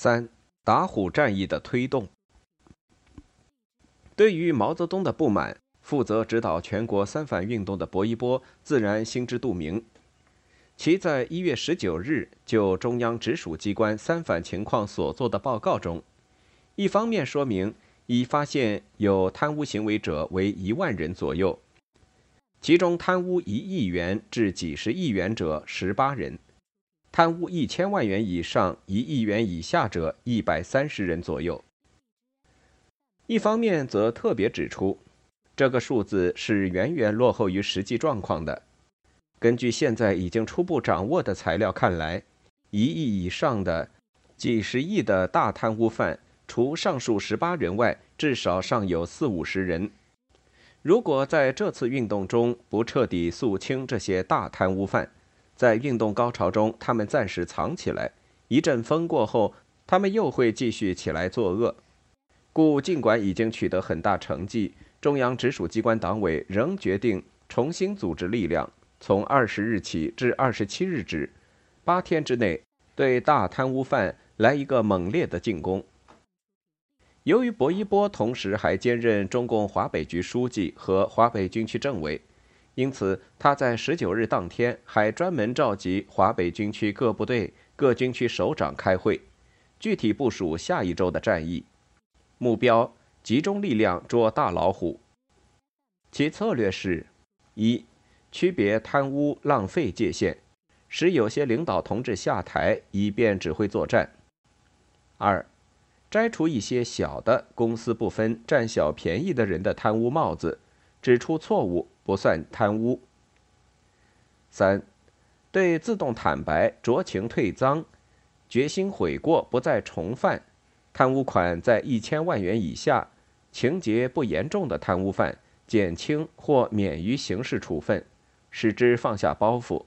三打虎战役的推动。对于毛泽东的不满，负责指导全国三反运动的薄一波自然心知肚明。其在一月十九日就中央直属机关三反情况所做的报告中，一方面说明已发现有贪污行为者为一万人左右，其中贪污一亿元至几十亿元者十八人。贪污一千万元以上、一亿元以下者一百三十人左右。一方面则特别指出，这个数字是远远落后于实际状况的。根据现在已经初步掌握的材料看来，一亿以上的、几十亿的大贪污犯，除上述十八人外，至少尚有四五十人。如果在这次运动中不彻底肃清这些大贪污犯，在运动高潮中，他们暂时藏起来；一阵风过后，他们又会继续起来作恶。故尽管已经取得很大成绩，中央直属机关党委仍决定重新组织力量，从二十日起至二十七日止，八天之内对大贪污犯来一个猛烈的进攻。由于薄一波同时还兼任中共华北局书记和华北军区政委。因此，他在十九日当天还专门召集华北军区各部队、各军区首长开会，具体部署下一周的战役目标，集中力量捉大老虎。其策略是：一、区别贪污浪费界限，使有些领导同志下台，以便指挥作战；二、摘除一些小的公私不分、占小便宜的人的贪污帽子，指出错误。不算贪污。三，对自动坦白、酌情退赃、决心悔过、不再重犯、贪污款在一千万元以下、情节不严重的贪污犯，减轻或免于刑事处分，使之放下包袱，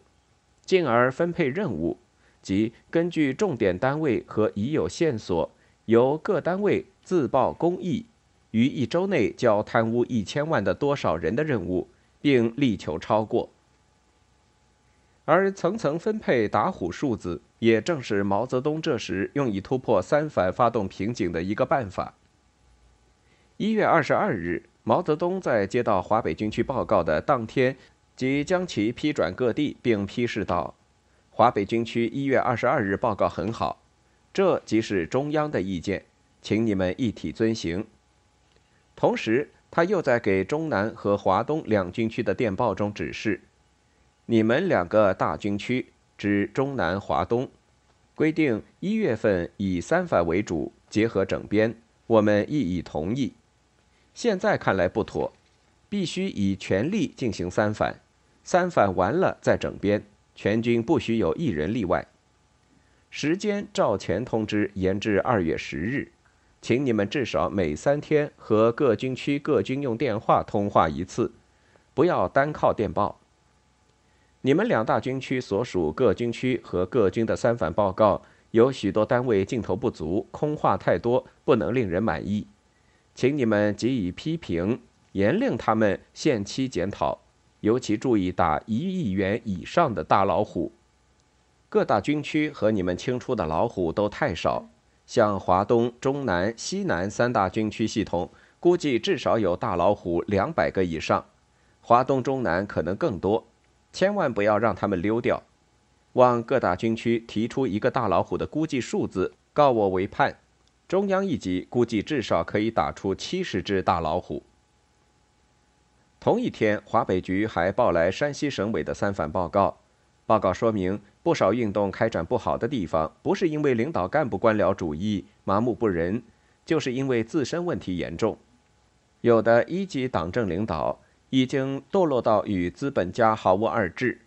进而分配任务，即根据重点单位和已有线索，由各单位自报公益，于一周内交贪污一千万的多少人的任务。并力求超过，而层层分配打虎数字，也正是毛泽东这时用以突破三反发动瓶颈的一个办法。一月二十二日，毛泽东在接到华北军区报告的当天，即将其批转各地，并批示道：“华北军区一月二十二日报告很好，这即是中央的意见，请你们一体遵行。”同时。他又在给中南和华东两军区的电报中指示：“你们两个大军区指中南、华东，规定一月份以三反为主，结合整编，我们亦已同意。现在看来不妥，必须以全力进行三反，三反完了再整编，全军不许有一人例外。时间照前通知延至二月十日。”请你们至少每三天和各军区各军用电话通话一次，不要单靠电报。你们两大军区所属各军区和各军的三反报告，有许多单位镜头不足，空话太多，不能令人满意。请你们给予批评，严令他们限期检讨，尤其注意打一亿元以上的大老虎。各大军区和你们清出的老虎都太少。像华东、中南、西南三大军区系统，估计至少有大老虎两百个以上，华东、中南可能更多，千万不要让他们溜掉。望各大军区提出一个大老虎的估计数字，告我为盼。中央一级估计至少可以打出七十只大老虎。同一天，华北局还报来山西省委的三反报告，报告说明。不少运动开展不好的地方，不是因为领导干部官僚主义、麻木不仁，就是因为自身问题严重。有的一级党政领导已经堕落到与资本家毫无二致。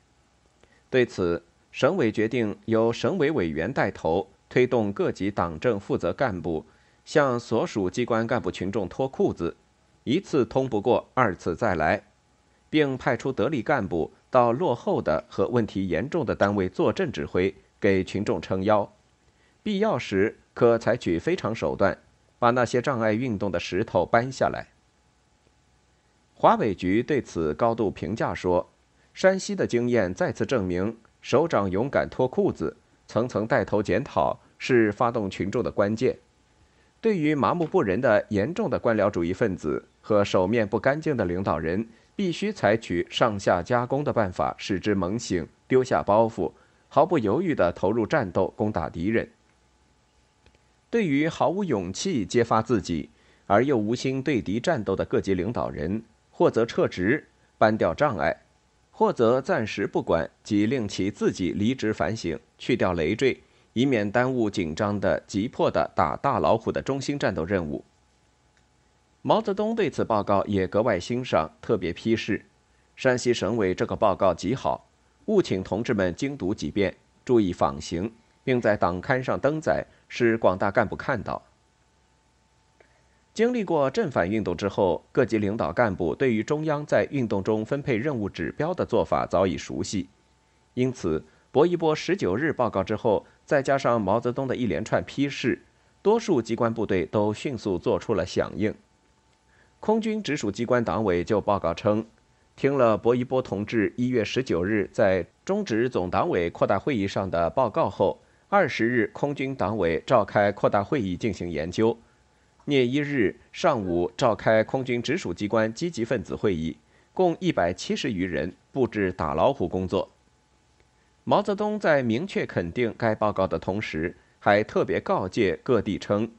对此，省委决定由省委委员带头，推动各级党政负责干部向所属机关干部群众脱裤子，一次通不过，二次再来，并派出得力干部。到落后的和问题严重的单位坐镇指挥，给群众撑腰，必要时可采取非常手段，把那些障碍运动的石头搬下来。华北局对此高度评价说：“山西的经验再次证明，首长勇敢脱裤子，层层带头检讨，是发动群众的关键。对于麻木不仁的严重的官僚主义分子和手面不干净的领导人，必须采取上下夹攻的办法，使之猛醒，丢下包袱，毫不犹豫地投入战斗，攻打敌人。对于毫无勇气揭发自己而又无心对敌战斗的各级领导人，或则撤职、搬掉障碍，或则暂时不管，即令其自己离职反省，去掉累赘。以免耽误紧张的、急迫的打大老虎的中心战斗任务。毛泽东对此报告也格外欣赏，特别批示：山西省委这个报告极好，务请同志们精读几遍，注意仿行，并在党刊上登载，使广大干部看到。经历过镇反运动之后，各级领导干部对于中央在运动中分配任务指标的做法早已熟悉，因此。薄一波十九日报告之后，再加上毛泽东的一连串批示，多数机关部队都迅速做出了响应。空军直属机关党委就报告称，听了薄一波同志一月十九日在中直总党委扩大会议上的报告后，二十日空军党委召开扩大会议进行研究，聂一日上午召开空军直属机关积极分子会议，共一百七十余人布置打老虎工作。毛泽东在明确肯定该报告的同时，还特别告诫各地称：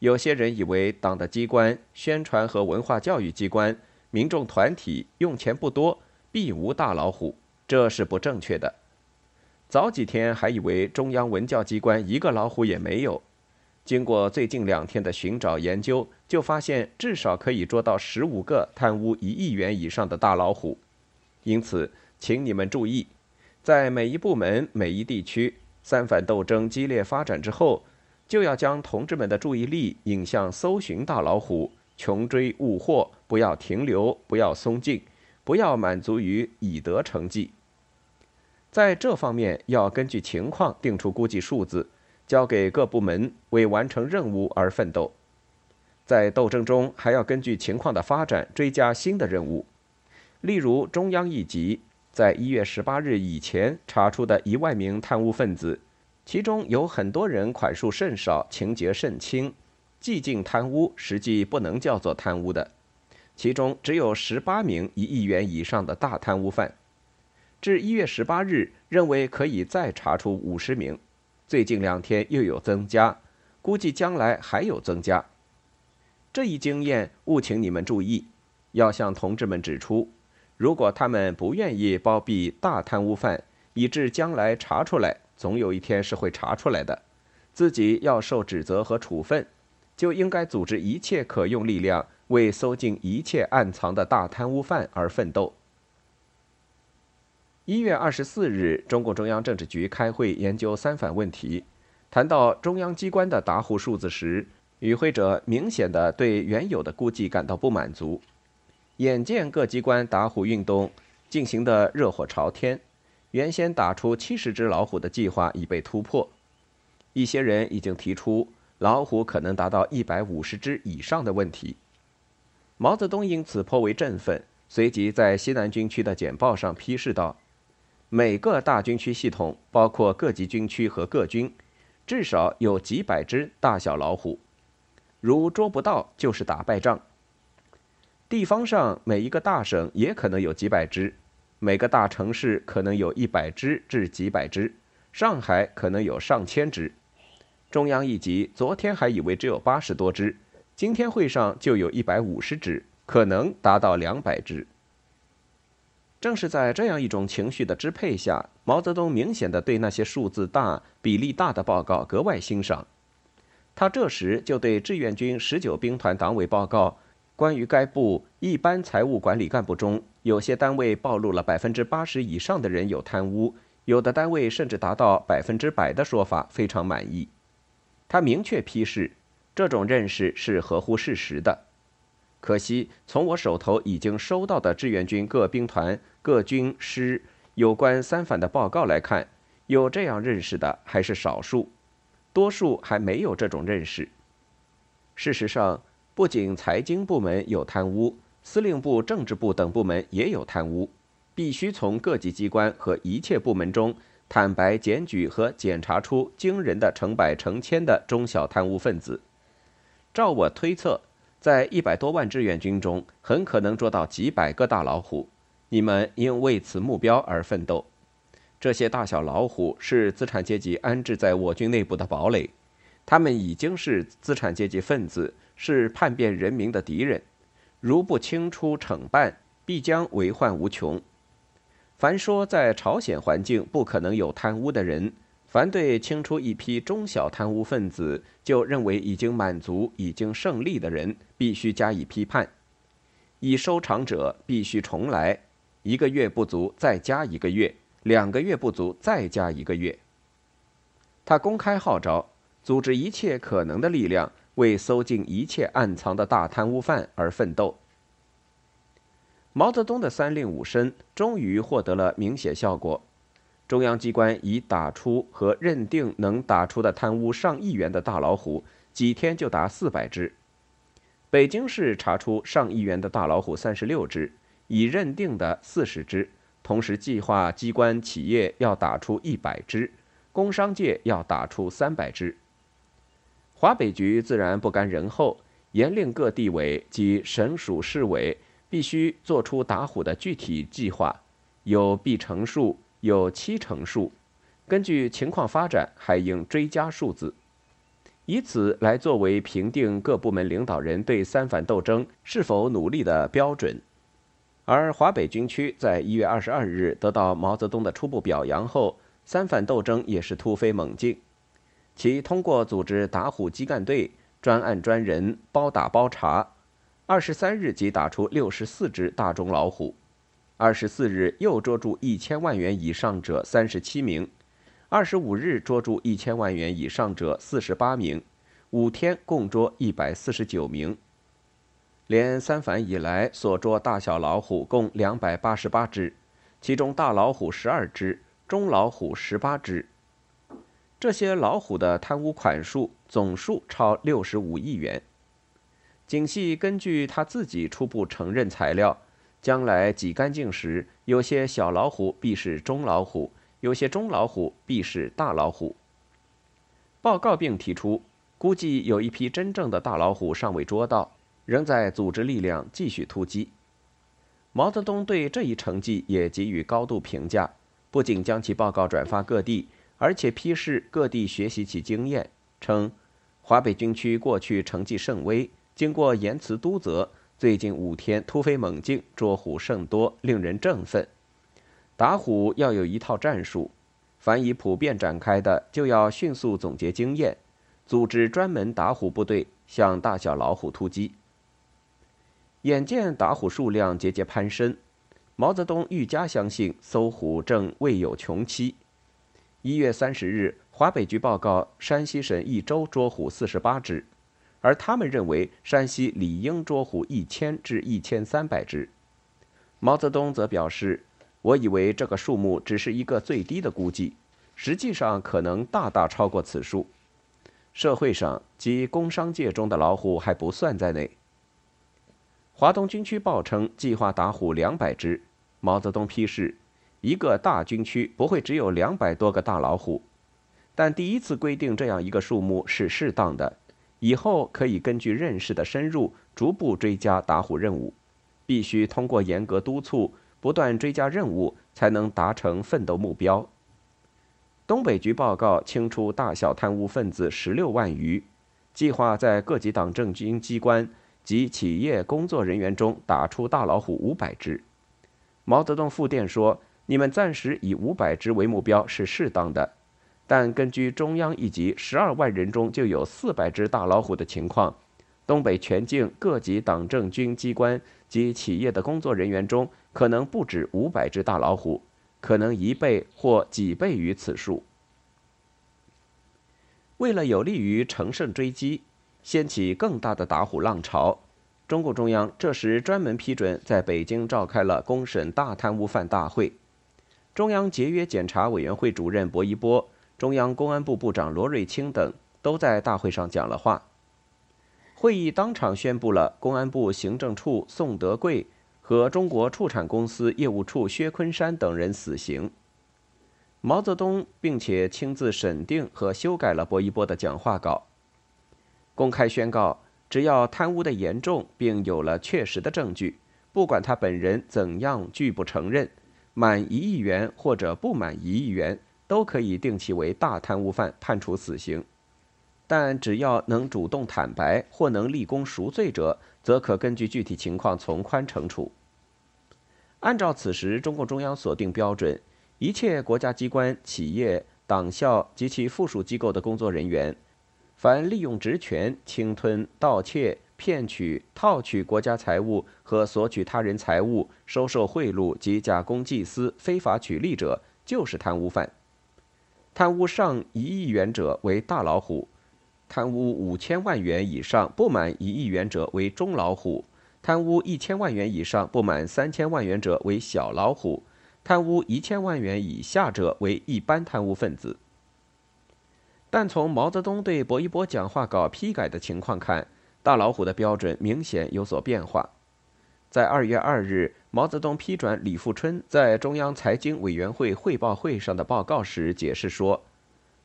有些人以为党的机关、宣传和文化教育机关、民众团体用钱不多，必无大老虎，这是不正确的。早几天还以为中央文教机关一个老虎也没有，经过最近两天的寻找研究，就发现至少可以捉到十五个贪污一亿元以上的大老虎。因此，请你们注意。在每一部门、每一地区，三反斗争激烈发展之后，就要将同志们的注意力引向搜寻大老虎，穷追勿获，不要停留，不要松劲，不要满足于已得成绩。在这方面，要根据情况定出估计数字，交给各部门为完成任务而奋斗。在斗争中，还要根据情况的发展追加新的任务，例如中央一级。在一月十八日以前查出的一万名贪污分子，其中有很多人款数甚少，情节甚轻，既尽贪污，实际不能叫做贪污的。其中只有十八名一亿元以上的大贪污犯。至一月十八日，认为可以再查出五十名，最近两天又有增加，估计将来还有增加。这一经验，务请你们注意，要向同志们指出。如果他们不愿意包庇大贪污犯，以致将来查出来，总有一天是会查出来的，自己要受指责和处分，就应该组织一切可用力量，为搜尽一切暗藏的大贪污犯而奋斗。一月二十四日，中共中央政治局开会研究三反问题，谈到中央机关的打虎数字时，与会者明显的对原有的估计感到不满足。眼见各机关打虎运动进行的热火朝天，原先打出七十只老虎的计划已被突破，一些人已经提出老虎可能达到一百五十只以上的问题。毛泽东因此颇为振奋，随即在西南军区的简报上批示道：“每个大军区系统，包括各级军区和各军，至少有几百只大小老虎，如捉不到，就是打败仗。”地方上每一个大省也可能有几百只，每个大城市可能有一百只至几百只，上海可能有上千只。中央一级昨天还以为只有八十多只，今天会上就有一百五十只，可能达到两百只。正是在这样一种情绪的支配下，毛泽东明显的对那些数字大、比例大的报告格外欣赏。他这时就对志愿军十九兵团党委报告。关于该部一般财务管理干部中，有些单位暴露了百分之八十以上的人有贪污，有的单位甚至达到百分之百的说法，非常满意。他明确批示，这种认识是合乎事实的。可惜，从我手头已经收到的志愿军各兵团、各军师有关三反的报告来看，有这样认识的还是少数，多数还没有这种认识。事实上。不仅财经部门有贪污，司令部、政治部等部门也有贪污，必须从各级机关和一切部门中坦白检举和检查出惊人的成百成千的中小贪污分子。照我推测，在一百多万志愿军中，很可能捉到几百个大老虎。你们应为此目标而奋斗。这些大小老虎是资产阶级安置在我军内部的堡垒，他们已经是资产阶级分子，是叛变人民的敌人。如不清出惩办，必将为患无穷。凡说在朝鲜环境不可能有贪污的人。凡对清出一批中小贪污分子就认为已经满足、已经胜利的人，必须加以批判；已收场者必须重来，一个月不足再加一个月，两个月不足再加一个月。他公开号召，组织一切可能的力量，为搜尽一切暗藏的大贪污犯而奋斗。毛泽东的三令五申终于获得了明显效果。中央机关已打出和认定能打出的贪污上亿元的大老虎，几天就达四百只。北京市查出上亿元的大老虎三十六只，已认定的四十只，同时计划机关企业要打出一百只，工商界要打出三百只。华北局自然不甘人后，严令各地委及省属市委必须做出打虎的具体计划，有必成数。有七成数，根据情况发展，还应追加数字，以此来作为评定各部门领导人对三反斗争是否努力的标准。而华北军区在一月二十二日得到毛泽东的初步表扬后，三反斗争也是突飞猛进，其通过组织打虎机干队，专案专人，包打包查，二十三日即打出六十四只大中老虎。二十四日又捉住一千万元以上者三十七名，二十五日捉住一千万元以上者四十八名，五天共捉一百四十九名。连三反以来所捉大小老虎共两百八十八只，其中大老虎十二只，中老虎十八只。这些老虎的贪污款数总数超六十五亿元。景系根据他自己初步承认材料。将来挤干净时，有些小老虎必是中老虎，有些中老虎必是大老虎。报告并提出，估计有一批真正的大老虎尚未捉到，仍在组织力量继续突击。毛泽东对这一成绩也给予高度评价，不仅将其报告转发各地，而且批示各地学习其经验，称华北军区过去成绩甚微，经过严词督责。最近五天突飞猛进，捉虎甚多，令人振奋。打虎要有一套战术，凡已普遍展开的，就要迅速总结经验，组织专门打虎部队，向大小老虎突击。眼见打虎数量节节攀升，毛泽东愈加相信搜虎正未有穷期。一月三十日，华北局报告，山西省一周捉虎四十八只。而他们认为，山西理应捉虎一千至一千三百只。毛泽东则表示：“我以为这个数目只是一个最低的估计，实际上可能大大超过此数。社会上及工商界中的老虎还不算在内。”华东军区报称计划打虎两百只，毛泽东批示：“一个大军区不会只有两百多个大老虎，但第一次规定这样一个数目是适当的。”以后可以根据认识的深入，逐步追加打虎任务。必须通过严格督促，不断追加任务，才能达成奋斗目标。东北局报告清出大小贪污分子十六万余，计划在各级党政军机关及企业工作人员中打出大老虎五百只。毛泽东复电说：“你们暂时以五百只为目标是适当的。”但根据中央一级十二万人中就有四百只大老虎的情况，东北全境各级党政军机关及企业的工作人员中可能不止五百只大老虎，可能一倍或几倍于此数。为了有利于乘胜追击，掀起更大的打虎浪潮，中共中央这时专门批准在北京召开了公审大贪污犯大会，中央节约检查委员会主任薄一波。中央公安部部长罗瑞卿等都在大会上讲了话。会议当场宣布了公安部行政处宋德贵和中国畜产公司业务处薛昆山等人死刑。毛泽东并且亲自审定和修改了薄一波的讲话稿，公开宣告：只要贪污的严重，并有了确实的证据，不管他本人怎样拒不承认，满一亿元或者不满一亿元，都可以定其为大贪污犯，判处死刑。但只要能主动坦白或能立功赎罪者，则可根据具体情况从宽惩处。按照此时中共中央所定标准，一切国家机关、企业、党校及其附属机构的工作人员，凡利用职权侵吞、盗窃、骗取、套取国家财物和索取他人财物、收受贿赂及假公济私、非法取利者，就是贪污犯。贪污上一亿元者为大老虎。贪污五千万元以上不满一亿元者为中老虎，贪污一千万元以上不满三千万元者为小老虎，贪污一千万元以下者为一般贪污分子。但从毛泽东对薄一波讲话稿批改的情况看，大老虎的标准明显有所变化。在二月二日，毛泽东批转李富春在中央财经委员会汇报会上的报告时解释说：“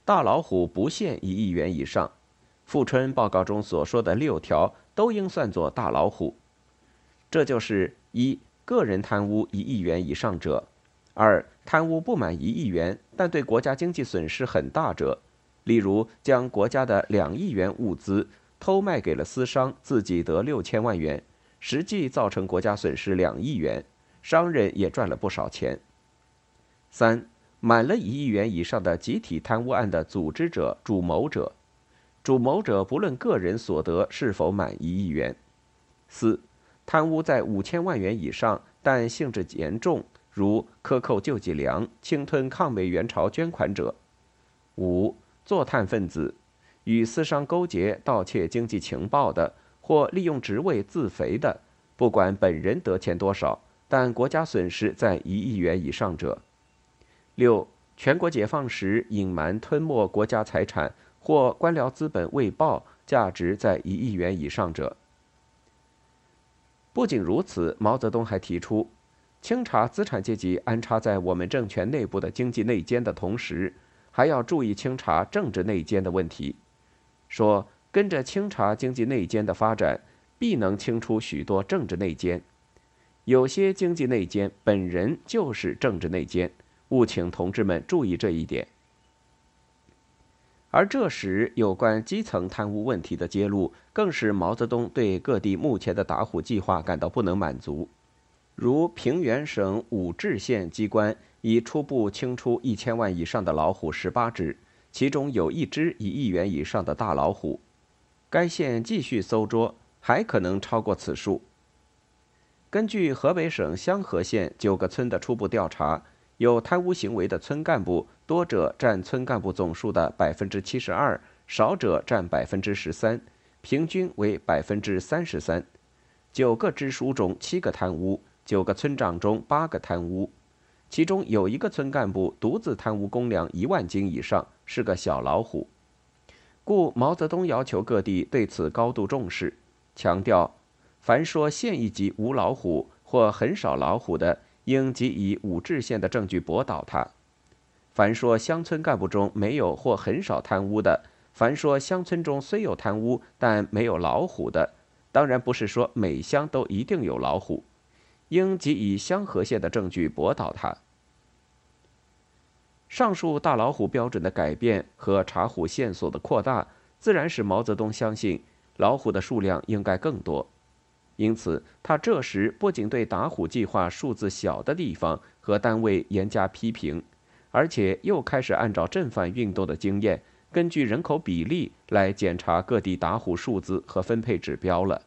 大老虎不限一亿元以上。”富春报告中所说的六条都应算作大老虎，这就是一个人贪污一亿元以上者；二贪污不满一亿元但对国家经济损失很大者，例如将国家的两亿元物资偷卖给了私商，自己得六千万元，实际造成国家损失两亿元，商人也赚了不少钱；三满了一亿元以上的集体贪污案的组织者、主谋者。主谋者不论个人所得是否满一亿元。四、贪污在五千万元以上，但性质严重，如克扣救济粮、侵吞抗美援朝捐款者。五、坐探分子，与私商勾结盗窃经济情报的，或利用职位自肥的，不管本人得钱多少，但国家损失在一亿元以上者。六、全国解放时隐瞒吞没国家财产。或官僚资本未报，价值在一亿元以上者。不仅如此，毛泽东还提出，清查资产阶级安插在我们政权内部的经济内奸的同时，还要注意清查政治内奸的问题。说跟着清查经济内奸的发展，必能清出许多政治内奸。有些经济内奸本人就是政治内奸，务请同志们注意这一点。而这时，有关基层贪污问题的揭露，更使毛泽东对各地目前的打虎计划感到不能满足。如平原省武陟县机关已初步清出一千万以上的老虎十八只，其中有一只一亿元以上的大老虎。该县继续搜捉，还可能超过此数。根据河北省香河县九个村的初步调查。有贪污行为的村干部，多者占村干部总数的百分之七十二，少者占百分之十三，平均为百分之三十三。九个支书中七个贪污，九个村长中八个贪污，其中有一个村干部独自贪污公粮一万斤以上，是个小老虎。故毛泽东要求各地对此高度重视，强调：凡说县一级无老虎或很少老虎的。应即以武治县的证据驳倒他。凡说乡村干部中没有或很少贪污的，凡说乡村中虽有贪污但没有老虎的，当然不是说每乡都一定有老虎，应即以香河县的证据驳倒他。上述大老虎标准的改变和查虎线索的扩大，自然使毛泽东相信老虎的数量应该更多。因此，他这时不仅对打虎计划数字小的地方和单位严加批评，而且又开始按照镇反运动的经验，根据人口比例来检查各地打虎数字和分配指标了。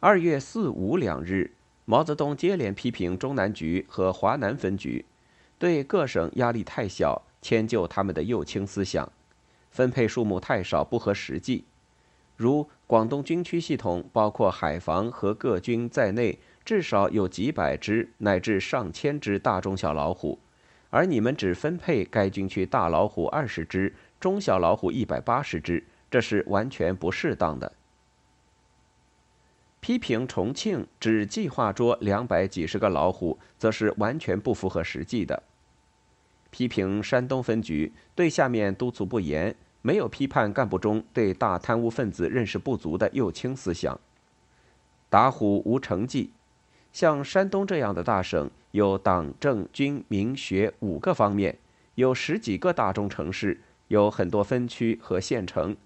二月四五两日，毛泽东接连批评中南局和华南分局，对各省压力太小，迁就他们的右倾思想，分配数目太少，不合实际。如广东军区系统，包括海防和各军在内，至少有几百只乃至上千只大中小老虎，而你们只分配该军区大老虎二十只，中小老虎一百八十只，这是完全不适当的。批评重庆只计划捉两百几十个老虎，则是完全不符合实际的。批评山东分局对下面督促不严，没有批判干部中对大贪污分子认识不足的右倾思想。打虎无成绩，像山东这样的大省，有党政军民学五个方面，有十几个大中城市，有很多分区和县城。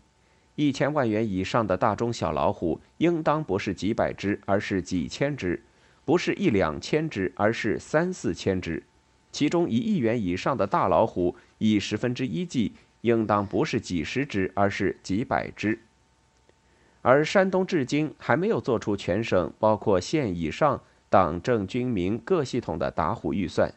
一千万元以上的大中小老虎，应当不是几百只，而是几千只；不是一两千只，而是三四千只。其中一亿元以上的大老虎，以十分之一计，应当不是几十只，而是几百只。而山东至今还没有做出全省包括县以上党政军民各系统的打虎预算。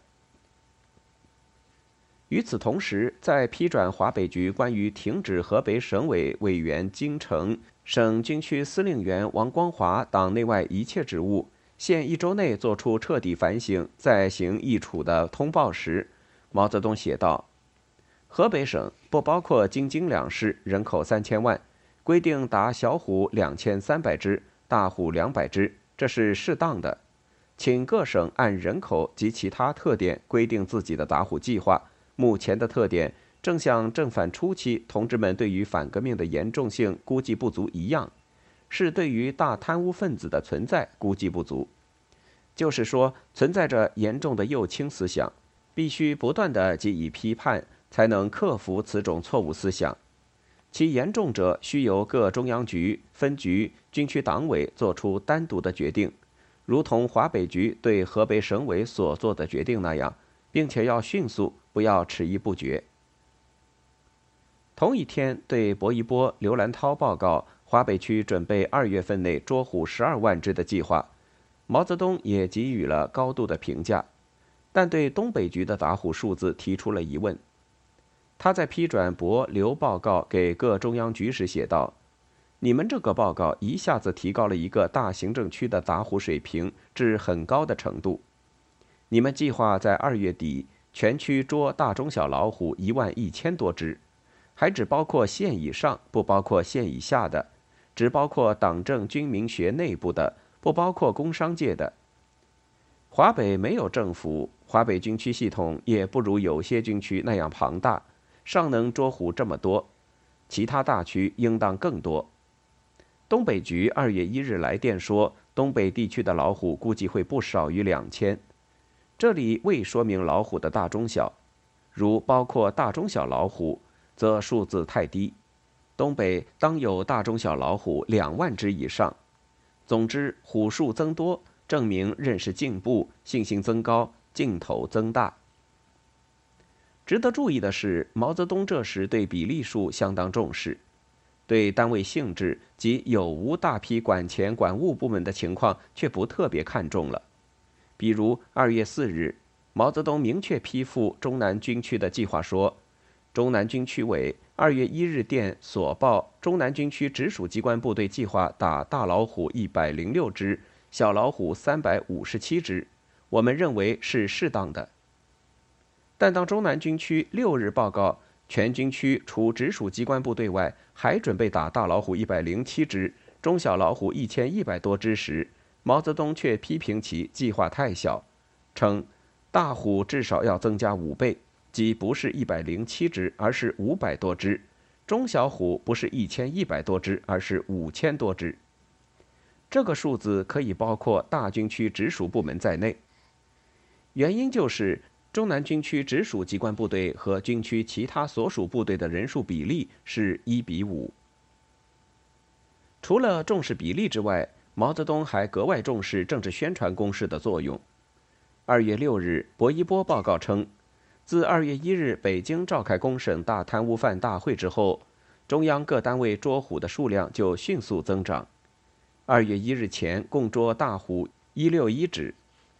与此同时，在批转华北局关于停止河北省委委员京城、省军区司令员王光华党内外一切职务，限一周内作出彻底反省再行议处的通报时，毛泽东写道：“河北省不包括京津两市，人口三千万，规定打小虎两千三百只，大虎两百只，这是适当的。请各省按人口及其他特点规定自己的打虎计划。”目前的特点正像正反初期同志们对于反革命的严重性估计不足一样，是对于大贪污分子的存在估计不足。就是说，存在着严重的右倾思想，必须不断的给予批判，才能克服此种错误思想。其严重者，需由各中央局、分局、军区党委作出单独的决定，如同华北局对河北省委所做的决定那样，并且要迅速。不要迟疑不决。同一天，对薄一波、刘兰涛报告华北区准备二月份内捉虎十二万只的计划，毛泽东也给予了高度的评价，但对东北局的打虎数字提出了疑问。他在批转薄刘报告给各中央局时写道：“你们这个报告一下子提高了一个大行政区的打虎水平至很高的程度。你们计划在二月底。”全区捉大中小老虎一万一千多只，还只包括县以上，不包括县以下的；只包括党政军民学内部的，不包括工商界的。华北没有政府，华北军区系统也不如有些军区那样庞大，尚能捉虎这么多。其他大区应当更多。东北局二月一日来电说，东北地区的老虎估计会不少于两千。这里未说明老虎的大中小，如包括大中小老虎，则数字太低。东北当有大中小老虎两万只以上。总之，虎数增多，证明认识进步，信心增高，劲头增大。值得注意的是，毛泽东这时对比例数相当重视，对单位性质及有无大批管钱管物部门的情况却不特别看重了。比如二月四日，毛泽东明确批复中南军区的计划说：“中南军区委二月一日电所报，中南军区直属机关部队计划打大老虎一百零六只，小老虎三百五十七只，我们认为是适当的。”但当中南军区六日报告全军区除直属机关部队外，还准备打大老虎一百零七只，中小老虎一千一百多只时，毛泽东却批评其计划太小，称大虎至少要增加五倍，即不是一百零七只，而是五百多只；中小虎不是一千一百多只，而是五千多只。这个数字可以包括大军区直属部门在内。原因就是中南军区直属机关部队和军区其他所属部队的人数比例是一比五。除了重视比例之外，毛泽东还格外重视政治宣传攻势的作用。二月六日，薄一波报告称，自二月一日北京召开公审大贪污犯大会之后，中央各单位捉虎的数量就迅速增长。二月一日前共捉大虎一六一只，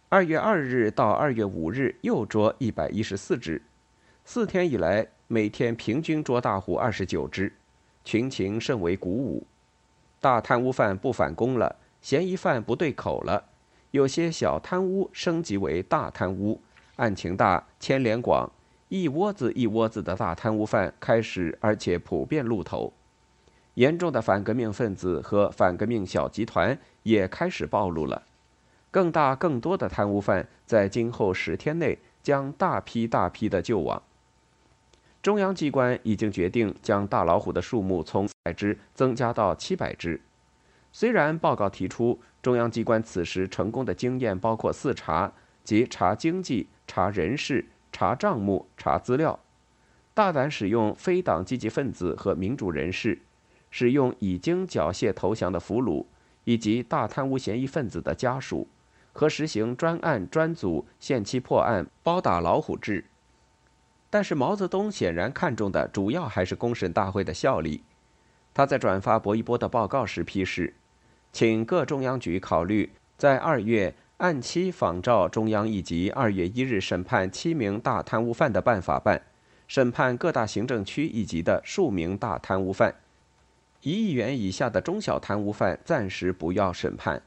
二月二日到二月五日又捉一百一十四只，四天以来每天平均捉大虎二十九只，群情甚为鼓舞。大贪污犯不反攻了。嫌疑犯不对口了，有些小贪污升级为大贪污，案情大，牵连广，一窝子一窝子的大贪污犯开始，而且普遍露头，严重的反革命分子和反革命小集团也开始暴露了，更大更多的贪污犯在今后十天内将大批大批的救亡。中央机关已经决定将大老虎的数目从百只增加到七百只。虽然报告提出，中央机关此时成功的经验包括四查，即查经济、查人事、查账目、查资料，大胆使用非党积极分子和民主人士，使用已经缴械投降的俘虏以及大贪污嫌疑分子的家属，和实行专案专组、限期破案、包打老虎制。但是毛泽东显然看重的主要还是公审大会的效力。他在转发薄一波的报告时批示。请各中央局考虑，在二月按期仿照中央一级二月一日审判七名大贪污犯的办法办，审判各大行政区一级的数名大贪污犯，一亿元以下的中小贪污犯暂时不要审判，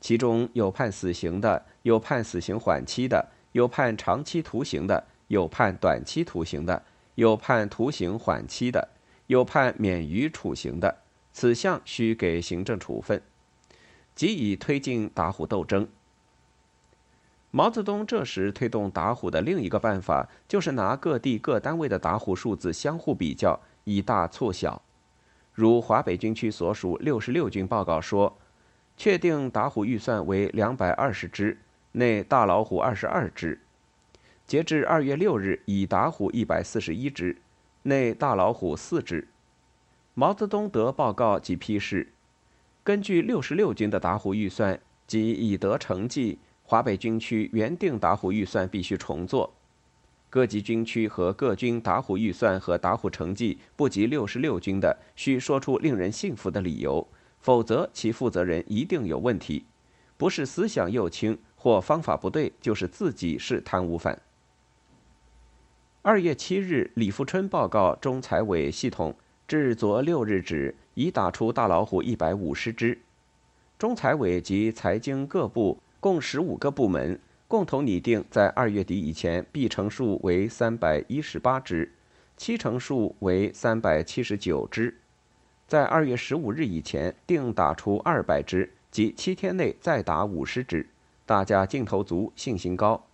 其中有判死刑的，有判死刑缓期的，有判长期徒刑的，有判短期徒刑的，有判徒刑缓期的，有判免于处刑的，此项需给行政处分。即以推进打虎斗争。毛泽东这时推动打虎的另一个办法，就是拿各地各单位的打虎数字相互比较，以大促小。如华北军区所属六十六军报告说，确定打虎预算为两百二十只，内大老虎二十二只。截至二月六日，已打虎一百四十一只，内大老虎四只。毛泽东得报告即批示。根据六十六军的打虎预算及已得成绩，华北军区原定打虎预算必须重做。各级军区和各军打虎预算和打虎成绩不及六十六军的，需说出令人信服的理由，否则其负责人一定有问题，不是思想右倾或方法不对，就是自己是贪污犯。二月七日，李富春报告中财委系统。至昨六日止，已打出大老虎一百五十只。中财委及财经各部共十五个部门共同拟定，在二月底以前，必成数为三百一十八只，七成数为三百七十九只。在二月十五日以前，定打出二百只，即七天内再打五十只。大家劲头足，信心高。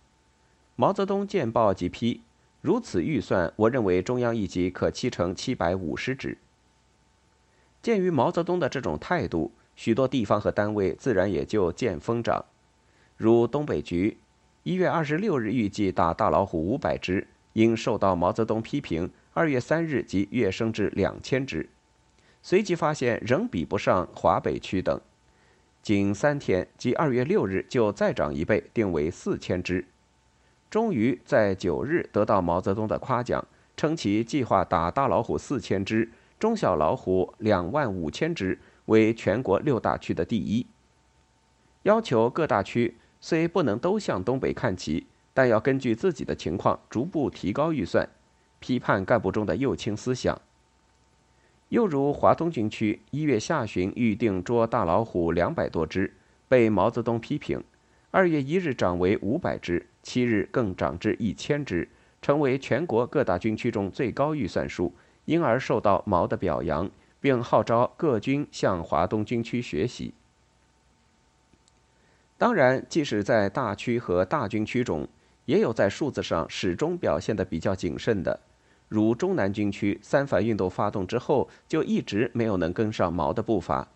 毛泽东见报即批。如此预算，我认为中央一级可期成七百五十只。鉴于毛泽东的这种态度，许多地方和单位自然也就见风长。如东北局，一月二十六日预计打大老虎五百只，因受到毛泽东批评，二月三日即跃升至两千只。随即发现仍比不上华北区等，仅三天即二月六日就再涨一倍，定为四千只。终于在九日得到毛泽东的夸奖，称其计划打大老虎四千只，中小老虎两万五千只，为全国六大区的第一。要求各大区虽不能都向东北看齐，但要根据自己的情况逐步提高预算，批判干部中的右倾思想。又如华东军区一月下旬预定捉大老虎两百多只，被毛泽东批评，二月一日涨为五百只。七日更涨至一千只，成为全国各大军区中最高预算数，因而受到毛的表扬，并号召各军向华东军区学习。当然，即使在大区和大军区中，也有在数字上始终表现得比较谨慎的，如中南军区三反运动发动之后，就一直没有能跟上毛的步伐，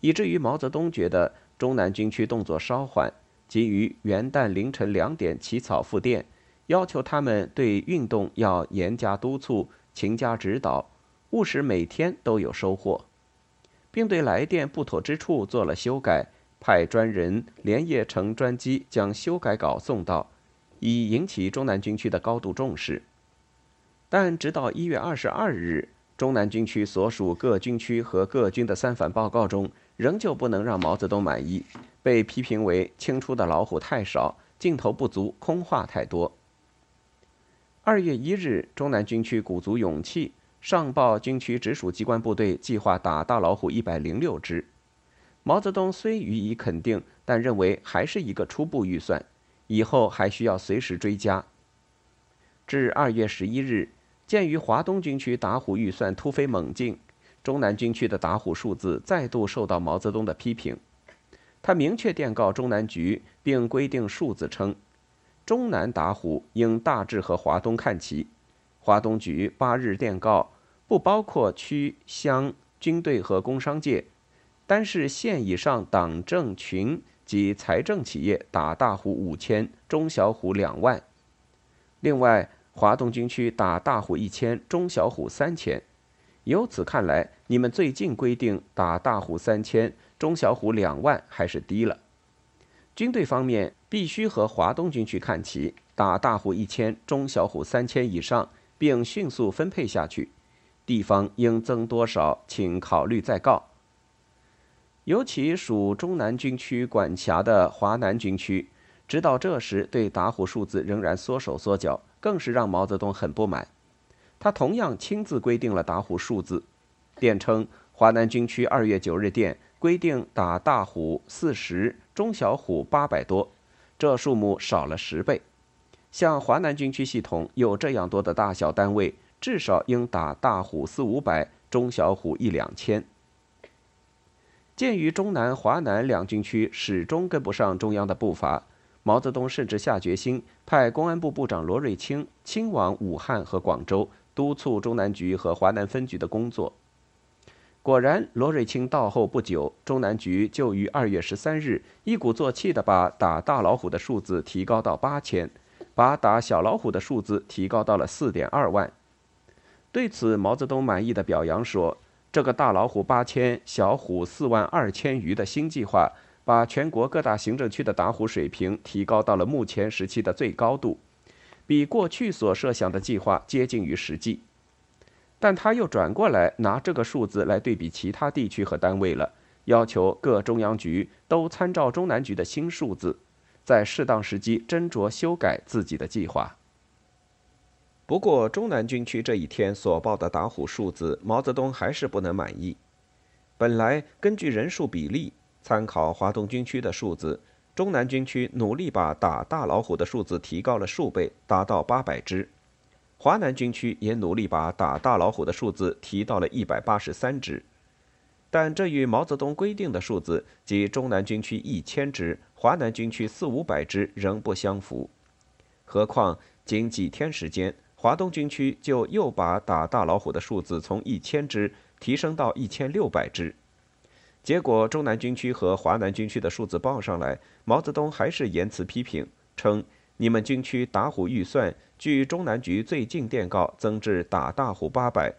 以至于毛泽东觉得中南军区动作稍缓。即于元旦凌晨两点起草复电，要求他们对运动要严加督促、勤加指导，务使每天都有收获，并对来电不妥之处做了修改，派专人连夜乘专机将修改稿送到，以引起中南军区的高度重视。但直到一月二十二日，中南军区所属各军区和各军的三反报告中，仍旧不能让毛泽东满意。被批评为清出的老虎太少，镜头不足，空话太多。二月一日，中南军区鼓足勇气上报军区直属机关部队，计划打大老虎一百零六只。毛泽东虽予以肯定，但认为还是一个初步预算，以后还需要随时追加。至二月十一日，鉴于华东军区打虎预算突飞猛进，中南军区的打虎数字再度受到毛泽东的批评。他明确电告中南局，并规定数字称：中南打虎应大致和华东看齐。华东局八日电告，不包括区乡军队和工商界，单是县以上党政群及财政企业打大虎五千，中小虎两万。另外，华东军区打大虎一千，中小虎三千。由此看来，你们最近规定打大虎三千，中小虎两万还是低了。军队方面必须和华东军区看齐，打大虎一千，中小虎三千以上。并迅速分配下去，地方应增多少，请考虑再告。尤其属中南军区管辖的华南军区，直到这时对打虎数字仍然缩手缩脚，更是让毛泽东很不满。他同样亲自规定了打虎数字，电称华南军区二月九日电规定打大虎四十，中小虎八百多，这数目少了十倍。像华南军区系统有这样多的大小单位，至少应打大虎四五百，中小虎一两千。鉴于中南、华南两军区始终跟不上中央的步伐，毛泽东甚至下决心派公安部部长罗瑞卿亲往武汉和广州，督促中南局和华南分局的工作。果然，罗瑞卿到后不久，中南局就于二月十三日一鼓作气地把打大老虎的数字提高到八千。把打小老虎的数字提高到了四点二万。对此，毛泽东满意的表扬说：“这个大老虎八千，小虎四万二千余的新计划，把全国各大行政区的打虎水平提高到了目前时期的最高度，比过去所设想的计划接近于实际。”但他又转过来拿这个数字来对比其他地区和单位了，要求各中央局都参照中南局的新数字。在适当时机斟酌修改自己的计划。不过，中南军区这一天所报的打虎数字，毛泽东还是不能满意。本来根据人数比例，参考华东军区的数字，中南军区努力把打大老虎的数字提高了数倍，达到八百只；华南军区也努力把打大老虎的数字提到了一百八十三只。但这与毛泽东规定的数字，即中南军区一千只。华南军区四五百只仍不相符，何况仅几天时间，华东军区就又把打大老虎的数字从一千只提升到一千六百只。结果，中南军区和华南军区的数字报上来，毛泽东还是严词批评，称你们军区打虎预算据中南局最近电告增至打大虎八百，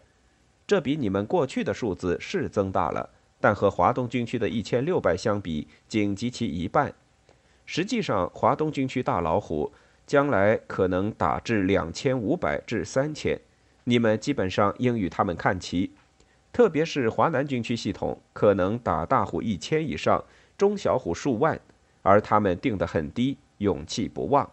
这比你们过去的数字是增大了，但和华东军区的一千六百相比，仅及其一半。实际上，华东军区大老虎将来可能打至两千五百至三千，你们基本上应与他们看齐。特别是华南军区系统可能打大虎一千以上，中小虎数万，而他们定得很低，勇气不旺。